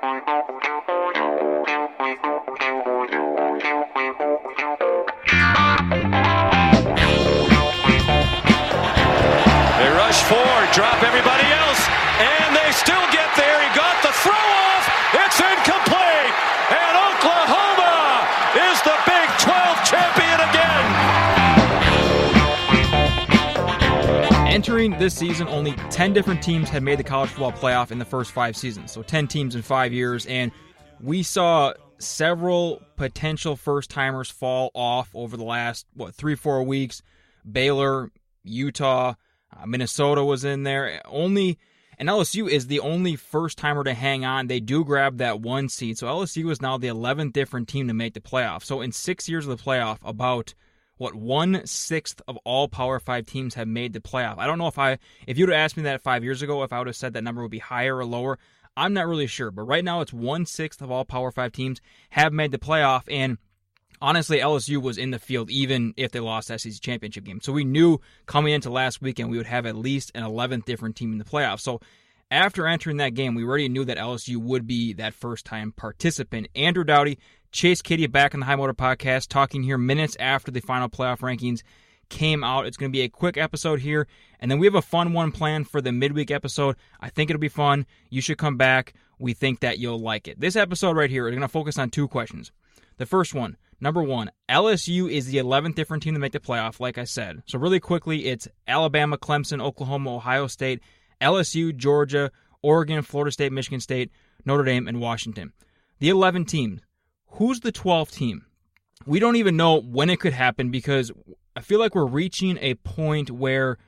They Entering this season, only 10 different teams had made the college football playoff in the first five seasons. So 10 teams in five years. And we saw several potential first timers fall off over the last, what, three, four weeks. Baylor, Utah, uh, Minnesota was in there. Only and LSU is the only first timer to hang on. They do grab that one seed. So LSU is now the 11th different team to make the playoff. So in six years of the playoff, about what one sixth of all Power Five teams have made the playoff. I don't know if I if you'd have asked me that five years ago, if I would have said that number would be higher or lower. I'm not really sure, but right now it's one sixth of all Power Five teams have made the playoff, and honestly, LSU was in the field even if they lost SEC championship game. So we knew coming into last weekend we would have at least an 11th different team in the playoff. So after entering that game, we already knew that LSU would be that first time participant. Andrew Dowdy, Chase Kitty back on the High Motor Podcast, talking here minutes after the final playoff rankings came out. It's going to be a quick episode here, and then we have a fun one planned for the midweek episode. I think it'll be fun. You should come back. We think that you'll like it. This episode right here is going to focus on two questions. The first one, number one, LSU is the 11th different team to make the playoff, like I said. So, really quickly, it's Alabama, Clemson, Oklahoma, Ohio State, LSU, Georgia, Oregon, Florida State, Michigan State, Notre Dame, and Washington. The 11 teams. Who's the 12th team? We don't even know when it could happen because I feel like we're reaching a point where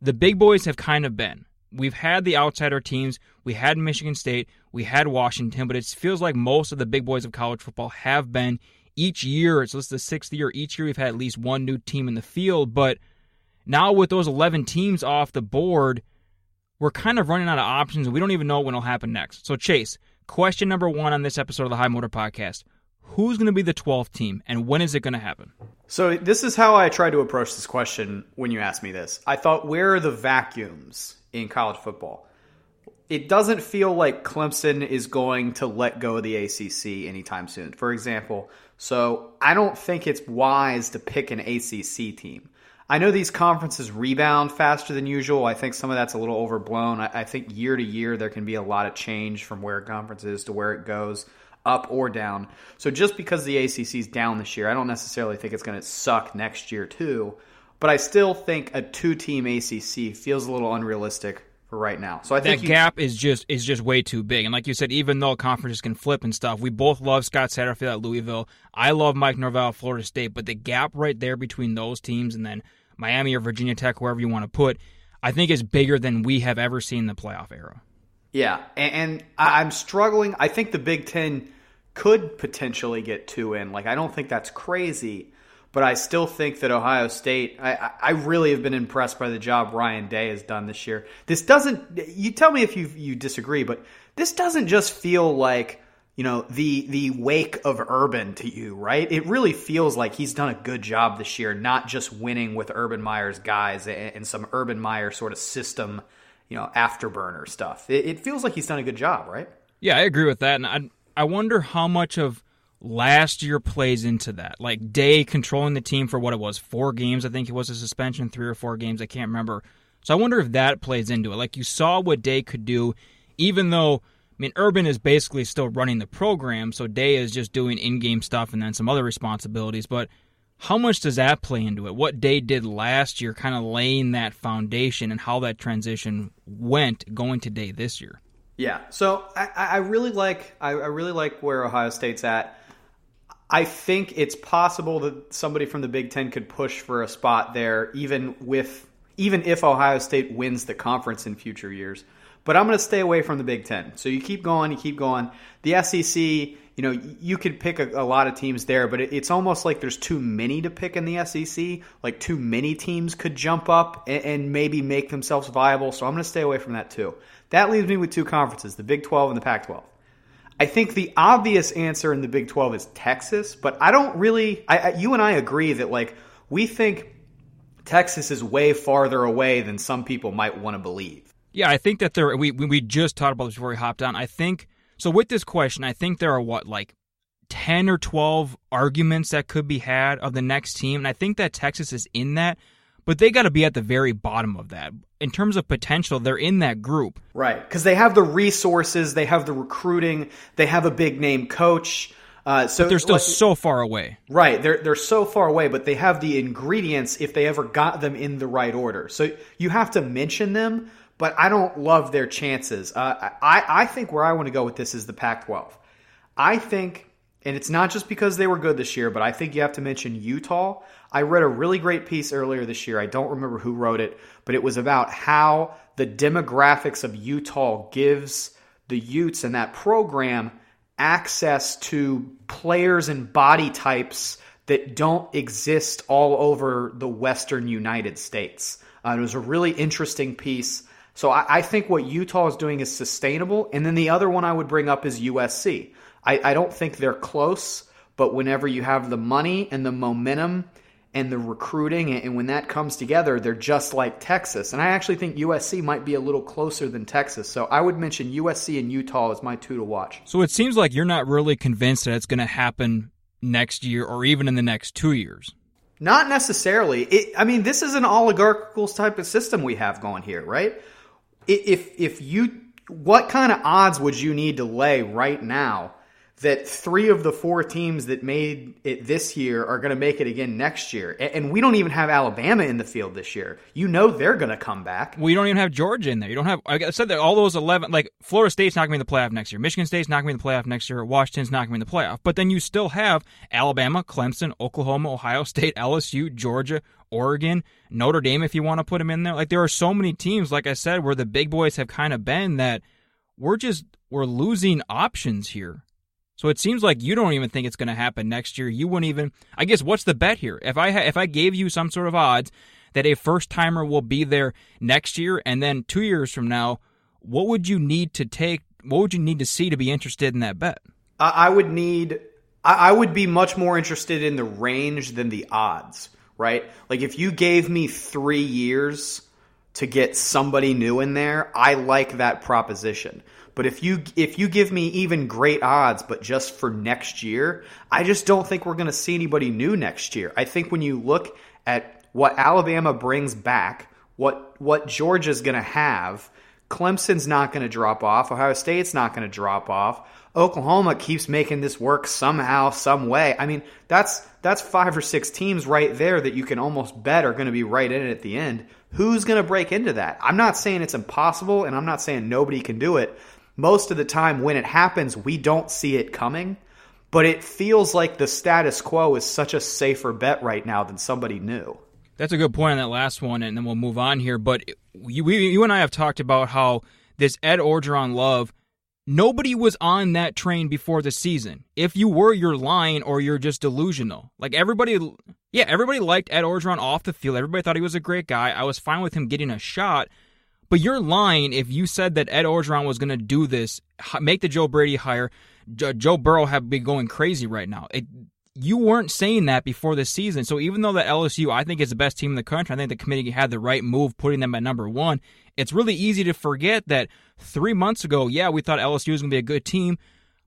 the big boys have kind of been. We've had the outsider teams. We had Michigan State. We had Washington, but it feels like most of the big boys of college football have been each year. So this is the sixth year. Each year we've had at least one new team in the field. But now with those 11 teams off the board, we're kind of running out of options we don't even know when it'll happen next. So, Chase, question number one on this episode of the High Motor Podcast Who's going to be the 12th team and when is it going to happen? So, this is how I tried to approach this question when you asked me this. I thought, where are the vacuums in college football? It doesn't feel like Clemson is going to let go of the ACC anytime soon. For example, so I don't think it's wise to pick an ACC team. I know these conferences rebound faster than usual. I think some of that's a little overblown. I, I, think year to year there can be a lot of change from where a conference is to where it goes, up or down. So just because the ACC is down this year, I don't necessarily think it's going to suck next year too. But I still think a two-team ACC feels a little unrealistic for right now. So I think that you, gap is just is just way too big. And like you said, even though conferences can flip and stuff, we both love Scott Satterfield at Louisville. I love Mike Norvell at Florida State, but the gap right there between those teams and then Miami or Virginia Tech, wherever you want to put, I think is bigger than we have ever seen in the playoff era. Yeah, and, and I'm struggling. I think the Big Ten could potentially get two in. Like, I don't think that's crazy, but I still think that Ohio State. I, I really have been impressed by the job Ryan Day has done this year. This doesn't. You tell me if you you disagree, but this doesn't just feel like you know the the wake of Urban to you, right? It really feels like he's done a good job this year, not just winning with Urban Meyer's guys and, some Urban Meyer sort of system, you know, afterburner stuff. It, it, feels like he's done a good job, right? Yeah, I agree with that, and I I wonder how much of last year plays into that. Like Day controlling the team for what it was, four games. I think it was a suspension, three or four games. I can't remember. So I wonder if that plays into it. Like you saw what Day could do, even though I mean, Urban is basically still running the program, so Day is just doing in game stuff and then some other responsibilities. But how much does that play into it? What Day did last year, kind of laying that foundation, and how that transition went going to Day this year. Yeah, so I, I really like I, I really like where Ohio State's at. I think it's possible that somebody from the Big Ten could push for a spot there, even with even if Ohio State wins the conference in future years. But I'm going to stay away from the Big Ten. So you keep going, you keep going. The SEC, you know, you could pick a, a lot of teams there, but it, it's almost like there's too many to pick in the SEC. Like too many teams could jump up and, and maybe make themselves viable. So I'm going to stay away from that too. That leaves me with two conferences, the Big 12 and the Pac 12. I think the obvious answer in the Big 12 is Texas, but I don't really. I, you and I agree that like we think Texas is way farther away than some people might want to believe. Yeah, I think that there. We we just talked about this before we hopped on. I think So with this question, I think there are what like 10 or 12 arguments that could be had of the next team. And I think that Texas is in that, but they got to be at the very bottom of that. In terms of potential, they're in that group. Right. Because they have the resources, they have the recruiting, they have a big name coach. Uh, so but they're still like, so far away. Right. They're, they're so far away, but they have the ingredients if they ever got them in the right order. So you have to mention them, but I don't love their chances. Uh, I, I think where I want to go with this is the Pac 12. I think and it's not just because they were good this year, but I think you have to mention Utah. I read a really great piece earlier this year. I don't remember who wrote it, but it was about how the demographics of Utah gives the Utes and that program access to players and body types that don't exist all over the Western United States. Uh, it was a really interesting piece. So I, I think what Utah is doing is sustainable. And then the other one I would bring up is USC. I, I don't think they're close, but whenever you have the money and the momentum and the recruiting, and when that comes together, they're just like Texas. And I actually think USC might be a little closer than Texas. So I would mention USC and Utah as my two to watch. So it seems like you're not really convinced that it's going to happen next year or even in the next two years. Not necessarily. It, I mean, this is an oligarchical type of system we have going here, right? If if you, what kind of odds would you need to lay right now that three of the four teams that made it this year are going to make it again next year. And we don't even have Alabama in the field this year. You know they're going to come back. We don't even have Georgia in there. You don't have, I said that all those 11, like Florida State's not going to be in the playoff next year. Michigan State's not going to be in the playoff next year. Washington's not going to be in the playoff. But then you still have Alabama, Clemson, Oklahoma, Ohio State, LSU, Georgia, Oregon, Notre Dame, if you want to put them in there. Like there are so many teams, like I said, where the big boys have kind of been that we're just, we're losing options here. So it seems like you don't even think it's going to happen next year. You wouldn't even. I guess what's the bet here? If I ha- if I gave you some sort of odds that a first timer will be there next year and then two years from now, what would you need to take? What would you need to see to be interested in that bet? I would need. I would be much more interested in the range than the odds. Right? Like if you gave me three years to get somebody new in there, I like that proposition. But if you if you give me even great odds, but just for next year, I just don't think we're going to see anybody new next year. I think when you look at what Alabama brings back, what what Georgia's going to have, Clemson's not going to drop off. Ohio State's not going to drop off. Oklahoma keeps making this work somehow, some way. I mean, that's that's five or six teams right there that you can almost bet are going to be right in it at the end. Who's going to break into that? I'm not saying it's impossible, and I'm not saying nobody can do it most of the time when it happens, we don't see it coming. But it feels like the status quo is such a safer bet right now than somebody new. That's a good point on that last one, and then we'll move on here. But you, you and I have talked about how this Ed Orgeron love, nobody was on that train before the season. If you were, you're lying or you're just delusional. Like everybody, yeah, everybody liked Ed Orgeron off the field. Everybody thought he was a great guy. I was fine with him getting a shot. But you're lying if you said that Ed Orgeron was going to do this, make the Joe Brady hire. Joe Burrow have been going crazy right now. It, you weren't saying that before the season. So even though the LSU, I think, is the best team in the country, I think the committee had the right move putting them at number one. It's really easy to forget that three months ago, yeah, we thought LSU was going to be a good team.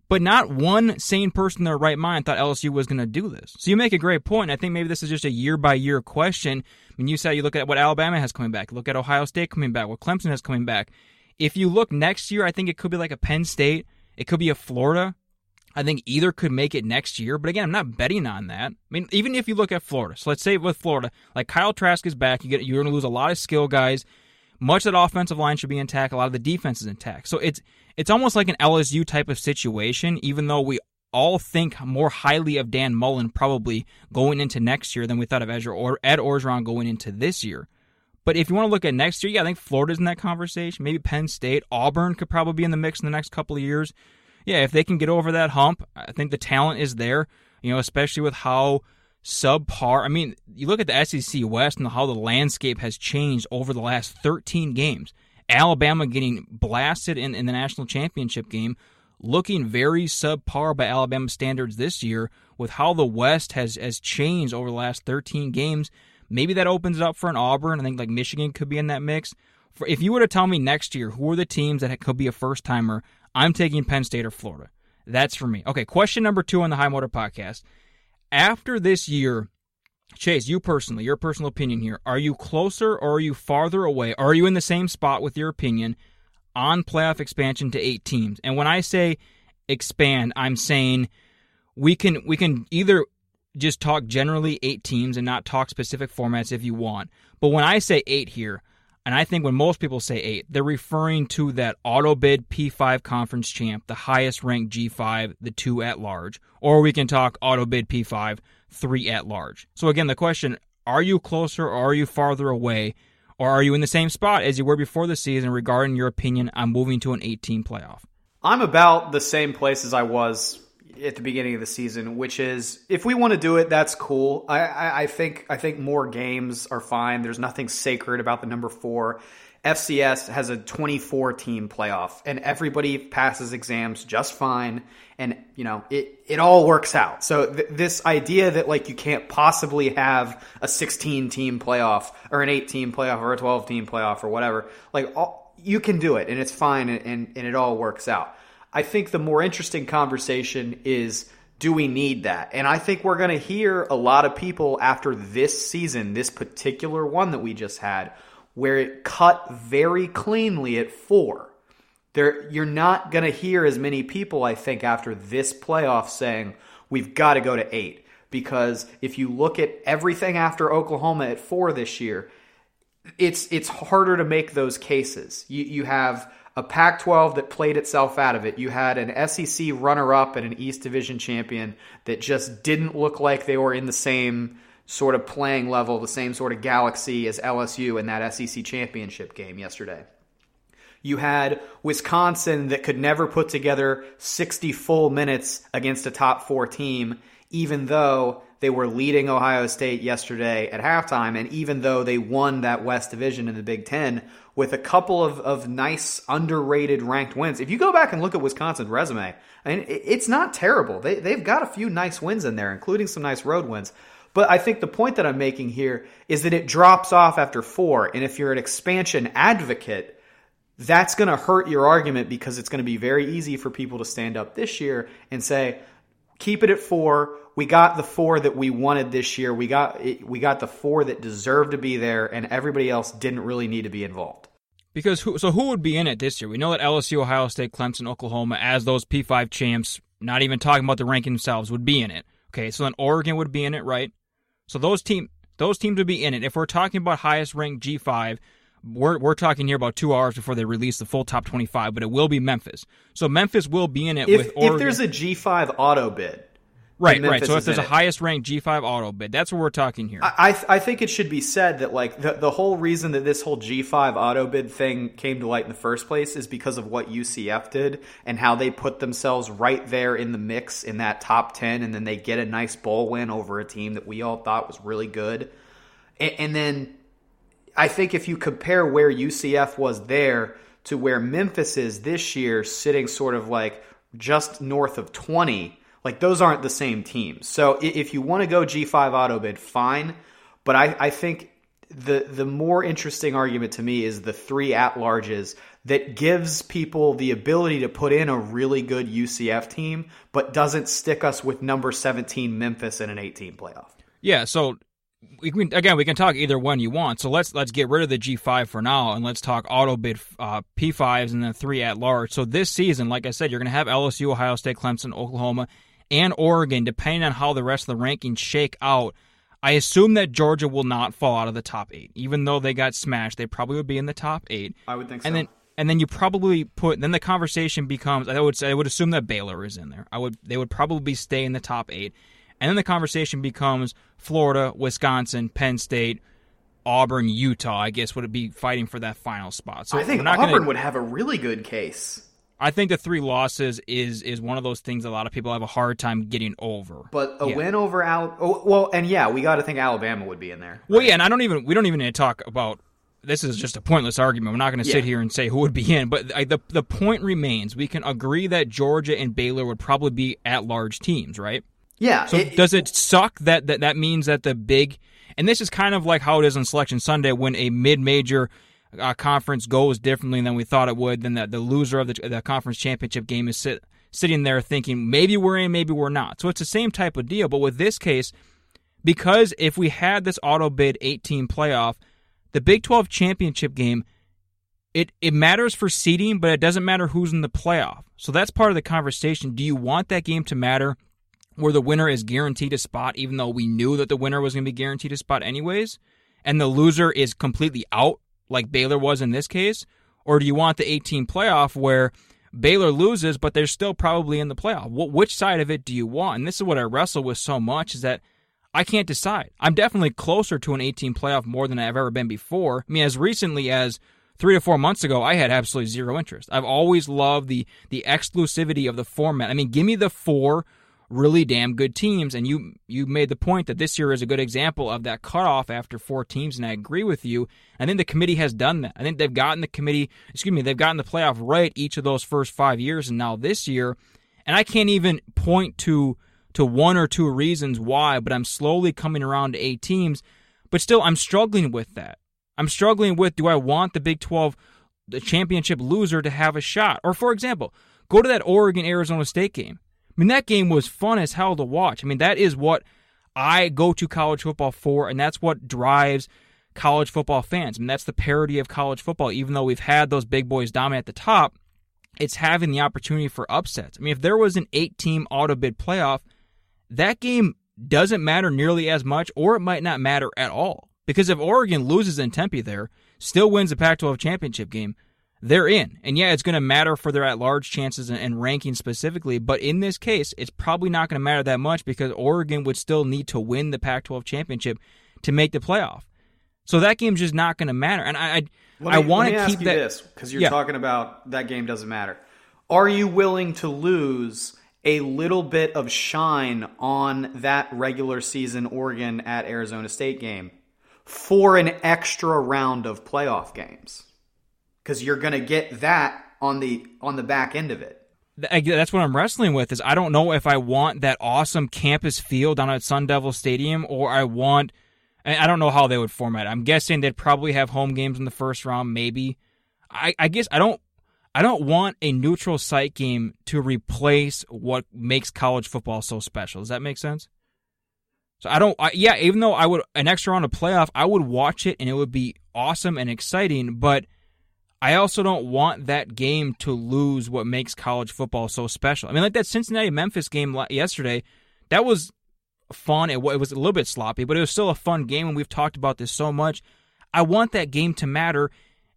But not one sane person in their right mind thought LSU was going to do this. So you make a great point. I think maybe this is just a year by year question. I mean, you said you look at what Alabama has coming back, look at Ohio State coming back, what Clemson has coming back. If you look next year, I think it could be like a Penn State, it could be a Florida. I think either could make it next year, but again, I'm not betting on that. I mean, even if you look at Florida, so let's say with Florida, like Kyle Trask is back, you get you're going to lose a lot of skill guys. Much of that offensive line should be intact. A lot of the defense is intact. So it's it's almost like an LSU type of situation, even though we all think more highly of Dan Mullen probably going into next year than we thought of Ed Orgeron going into this year. But if you want to look at next year, yeah, I think Florida's in that conversation. Maybe Penn State, Auburn could probably be in the mix in the next couple of years. Yeah, if they can get over that hump, I think the talent is there. You know, especially with how subpar. I mean, you look at the SEC West and how the landscape has changed over the last 13 games. Alabama getting blasted in, in the national championship game, looking very subpar by Alabama standards this year with how the West has, has changed over the last 13 games. Maybe that opens it up for an Auburn. I think like Michigan could be in that mix. For, if you were to tell me next year who are the teams that could be a first timer, I'm taking Penn State or Florida. That's for me. Okay, question number two on the High Motor Podcast. After this year, Chase, you personally, your personal opinion here, are you closer or are you farther away? Are you in the same spot with your opinion on playoff expansion to eight teams? And when I say expand, I'm saying we can we can either just talk generally eight teams and not talk specific formats if you want. But when I say eight here, and I think when most people say eight, they're referring to that auto bid P5 conference champ, the highest ranked G5, the two at large. Or we can talk auto bid P5, three at large. So again, the question are you closer or are you farther away? Or are you in the same spot as you were before the season regarding your opinion on moving to an 18 playoff? I'm about the same place as I was at the beginning of the season, which is if we want to do it, that's cool. I, I, I, think I think more games are fine. There's nothing sacred about the number four. FCS has a 24 team playoff, and everybody passes exams just fine, and you know it it all works out. So th- this idea that like you can't possibly have a 16 team playoff or an 8 team playoff or a 12 team playoff or whatever, like all, you can do it, and it's fine, and, and, and it all works out. I think the more interesting conversation is do we need that? And I think we're going to hear a lot of people after this season, this particular one that we just had, where it cut very cleanly at four. There, you're not going to hear as many people, I think, after this playoff saying we've got to go to eight. Because if you look at everything after Oklahoma at four this year, it's it's harder to make those cases. You you have a Pac 12 that played itself out of it. You had an SEC runner up and an East Division champion that just didn't look like they were in the same sort of playing level, the same sort of galaxy as LSU in that SEC championship game yesterday. You had Wisconsin that could never put together 60 full minutes against a top four team, even though they were leading Ohio State yesterday at halftime, and even though they won that West Division in the Big Ten with a couple of, of nice underrated ranked wins. If you go back and look at Wisconsin's resume, I mean, it's not terrible. They, they've got a few nice wins in there, including some nice road wins. But I think the point that I'm making here is that it drops off after four. And if you're an expansion advocate, that's going to hurt your argument because it's going to be very easy for people to stand up this year and say, keep it at four we got the four that we wanted this year. We got we got the four that deserved to be there, and everybody else didn't really need to be involved. Because who? So who would be in it this year? We know that LSU, Ohio State, Clemson, Oklahoma, as those P5 champs, not even talking about the ranking themselves, would be in it. Okay, so then Oregon would be in it, right? So those team those teams would be in it. If we're talking about highest ranked G5, we're we're talking here about two hours before they release the full top 25, but it will be Memphis. So Memphis will be in it if, with Oregon. If there's a G5 auto bid, Right, right. So if there's a highest ranked G5 auto bid, that's what we're talking here. I, I think it should be said that like the, the whole reason that this whole G5 auto bid thing came to light in the first place is because of what UCF did and how they put themselves right there in the mix in that top 10 and then they get a nice bowl win over a team that we all thought was really good. and, and then I think if you compare where UCF was there to where Memphis is this year, sitting sort of like just north of 20 like those aren't the same teams. So if you want to go G5 auto bid, fine. But I, I think the the more interesting argument to me is the three at larges that gives people the ability to put in a really good UCF team, but doesn't stick us with number 17 Memphis in an 18 playoff. Yeah, so we can, again we can talk either one you want. So let's let's get rid of the G5 for now and let's talk auto bid uh, P5s and then three at large. So this season, like I said, you're going to have LSU, Ohio State, Clemson, Oklahoma, and Oregon, depending on how the rest of the rankings shake out. I assume that Georgia will not fall out of the top eight, even though they got smashed. They probably would be in the top eight. I would think so. And then, and then you probably put. Then the conversation becomes. I would say. I would assume that Baylor is in there. I would. They would probably stay in the top eight. And then the conversation becomes Florida, Wisconsin, Penn State, Auburn, Utah. I guess would it be fighting for that final spot. So I think Auburn gonna, would have a really good case. I think the three losses is is one of those things a lot of people have a hard time getting over. But a yeah. win over Al, oh, well, and yeah, we got to think Alabama would be in there. Right? Well, yeah, and I don't even we don't even need to talk about. This is just a pointless argument. We're not going to yeah. sit here and say who would be in, but the the point remains. We can agree that Georgia and Baylor would probably be at large teams, right? Yeah. So it, does it suck that, that that means that the big and this is kind of like how it is on Selection Sunday when a mid major uh, conference goes differently than we thought it would, then the, the loser of the, the conference championship game is sit, sitting there thinking maybe we're in, maybe we're not. So it's the same type of deal. But with this case, because if we had this auto bid 18 playoff, the Big 12 championship game, it, it matters for seeding, but it doesn't matter who's in the playoff. So that's part of the conversation. Do you want that game to matter where the winner is guaranteed a spot, even though we knew that the winner was going to be guaranteed a spot anyways, and the loser is completely out, like Baylor was in this case? Or do you want the 18 playoff where Baylor loses, but they're still probably in the playoff? Which side of it do you want? And this is what I wrestle with so much is that I can't decide. I'm definitely closer to an 18 playoff more than I've ever been before. I mean, as recently as three to four months ago, I had absolutely zero interest. I've always loved the the exclusivity of the format. I mean, give me the four really damn good teams. And you you made the point that this year is a good example of that cutoff after four teams, and I agree with you. I think the committee has done that. I think they've gotten the committee, excuse me, they've gotten the playoff right each of those first five years, and now this year. And I can't even point to to one or two reasons why, but I'm slowly coming around to eight teams. But still, I'm struggling with that. I'm struggling with do I want the Big 12 the championship loser to have a shot? Or for example, go to that Oregon Arizona State game. I mean, that game was fun as hell to watch. I mean, that is what I go to college football for, and that's what drives college football fans. I mean, that's the parody of college football. Even though we've had those big boys dominate at the top, it's having the opportunity for upsets. I mean, if there was an eight team auto bid playoff, that game doesn't matter nearly as much, or it might not matter at all. Because if Oregon loses in Tempe there, still wins the Pac 12 championship game, they're in. And yeah, it's going to matter for their at large chances and, and ranking specifically, but in this case, it's probably not going to matter that much because Oregon would still need to win the Pac 12 championship to make the playoff. So that game's just not going to matter. And I, I, I want to keep that. this because you're yeah. talking about that game doesn't matter. Are you willing to lose a little bit of shine on that regular season Oregon at Arizona State game for an extra round of playoff games? Because you're going to get that on the on the back end of it. That's what I'm wrestling with. Is I don't know if I want that awesome campus feel down at Sun Devil Stadium, or I want. I don't know how they would format. It. I'm guessing they'd probably have home games in the first round, maybe. I, I guess I don't. I don't want a neutral site game to replace what makes college football so special. Does that make sense? So I don't. I, yeah, even though I would an extra round of playoff, I would watch it and it would be awesome and exciting, but I also don't want that game to lose what makes college football so special. I mean, like that Cincinnati Memphis game yesterday, that was fun. It, was a little bit sloppy, but it was still a fun game, and we've talked about this so much. I want that game to matter,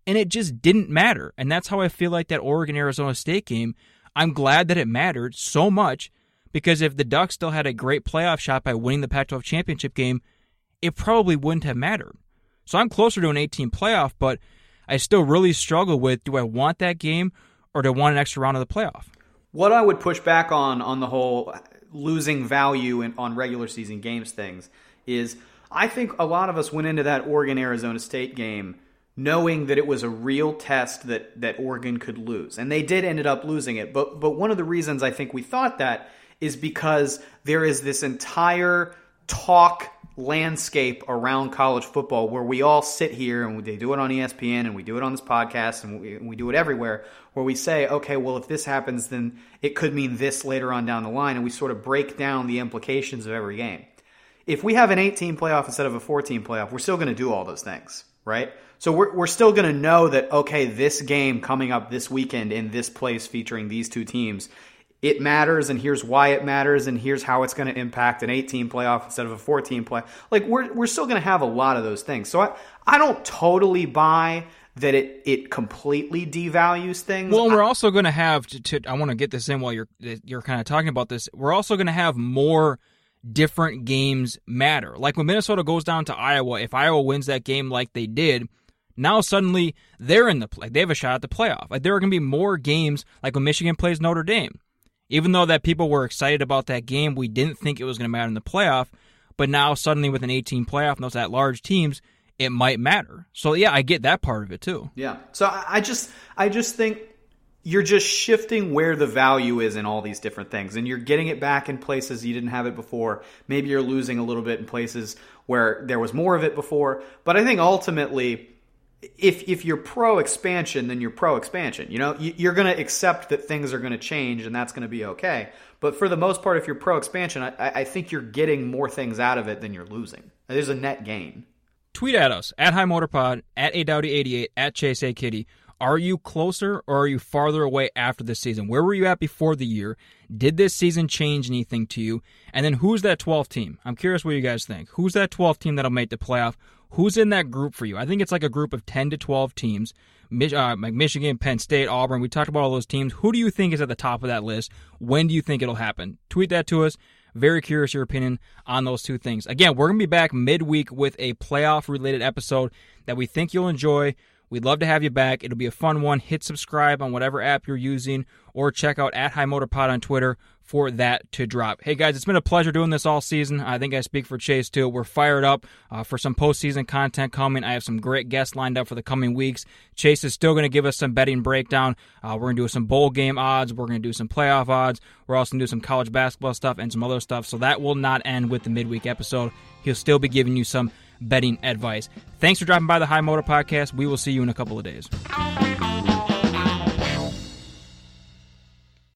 and it just didn't matter. And that's how I feel like that Oregon Arizona State game. I'm glad that it mattered so much because if the Ducks still had a great playoff shot by winning the Pac 12 championship game, it probably wouldn't have mattered. So I'm closer to an 18 playoff, but I still really struggle with do I want that game or do I want an extra round of the playoff? What I would push back on on the whole losing value in, on regular season games things is I think a lot of us went into that Oregon Arizona State game knowing that it was a real test that that Oregon could lose. And they did ended up losing it. But but one of the reasons I think we thought that is because there is this entire talk landscape around college football where we all sit here and they do it on ESPN and we do it on this podcast and we, we do it everywhere where we say, okay, well, if this happens, then it could mean this later on down the line. And we sort of break down the implications of every game. If we have an 18 playoff instead of a 14 playoff, we're still going to do all those things, right? So we're, we're still going to know that, okay, this game coming up this weekend in this place featuring these two teams it matters and here's why it matters and here's how it's going to impact an 18 playoff instead of a 14 play. Like we're we're still going to have a lot of those things. So I I don't totally buy that it it completely devalues things. Well, we're also going to have to, to I want to get this in while you're you're kind of talking about this. We're also going to have more different games matter. Like when Minnesota goes down to Iowa, if Iowa wins that game like they did, now suddenly they're in the play. They have a shot at the playoff. Like there are going to be more games like when Michigan plays Notre Dame. Even though that people were excited about that game, we didn't think it was going to matter in the playoff. But now suddenly with an 18 playoff and those at large teams, it might matter. So yeah, I get that part of it too. Yeah. So I just I just think you're just shifting where the value is in all these different things and you're getting it back in places you didn't have it before. Maybe you're losing a little bit in places where there was more of it before, but I think ultimately if if you're pro expansion, then you're pro expansion. You know, you're going to accept that things are going to change, and that's going to be okay. But for the most part, if you're pro expansion, I, I think you're getting more things out of it than you're losing. There's a net gain. Tweet at us at High Motor Pod, at A Dowdy 88 at Chase A Kitty. Are you closer or are you farther away after this season? Where were you at before the year? Did this season change anything to you? And then who's that 12th team? I'm curious what you guys think. Who's that 12th team that'll make the playoff? Who's in that group for you? I think it's like a group of 10 to 12 teams. Uh, like Michigan, Penn State, Auburn. We talked about all those teams. Who do you think is at the top of that list? When do you think it'll happen? Tweet that to us. Very curious your opinion on those two things. Again, we're going to be back midweek with a playoff related episode that we think you'll enjoy. We'd love to have you back. It'll be a fun one. Hit subscribe on whatever app you're using or check out at High Motor Pod on Twitter for that to drop. Hey guys, it's been a pleasure doing this all season. I think I speak for Chase too. We're fired up uh, for some postseason content coming. I have some great guests lined up for the coming weeks. Chase is still going to give us some betting breakdown. Uh, we're going to do some bowl game odds. We're going to do some playoff odds. We're also going to do some college basketball stuff and some other stuff. So that will not end with the midweek episode. He'll still be giving you some betting advice. Thanks for dropping by the High Motor Podcast. We will see you in a couple of days.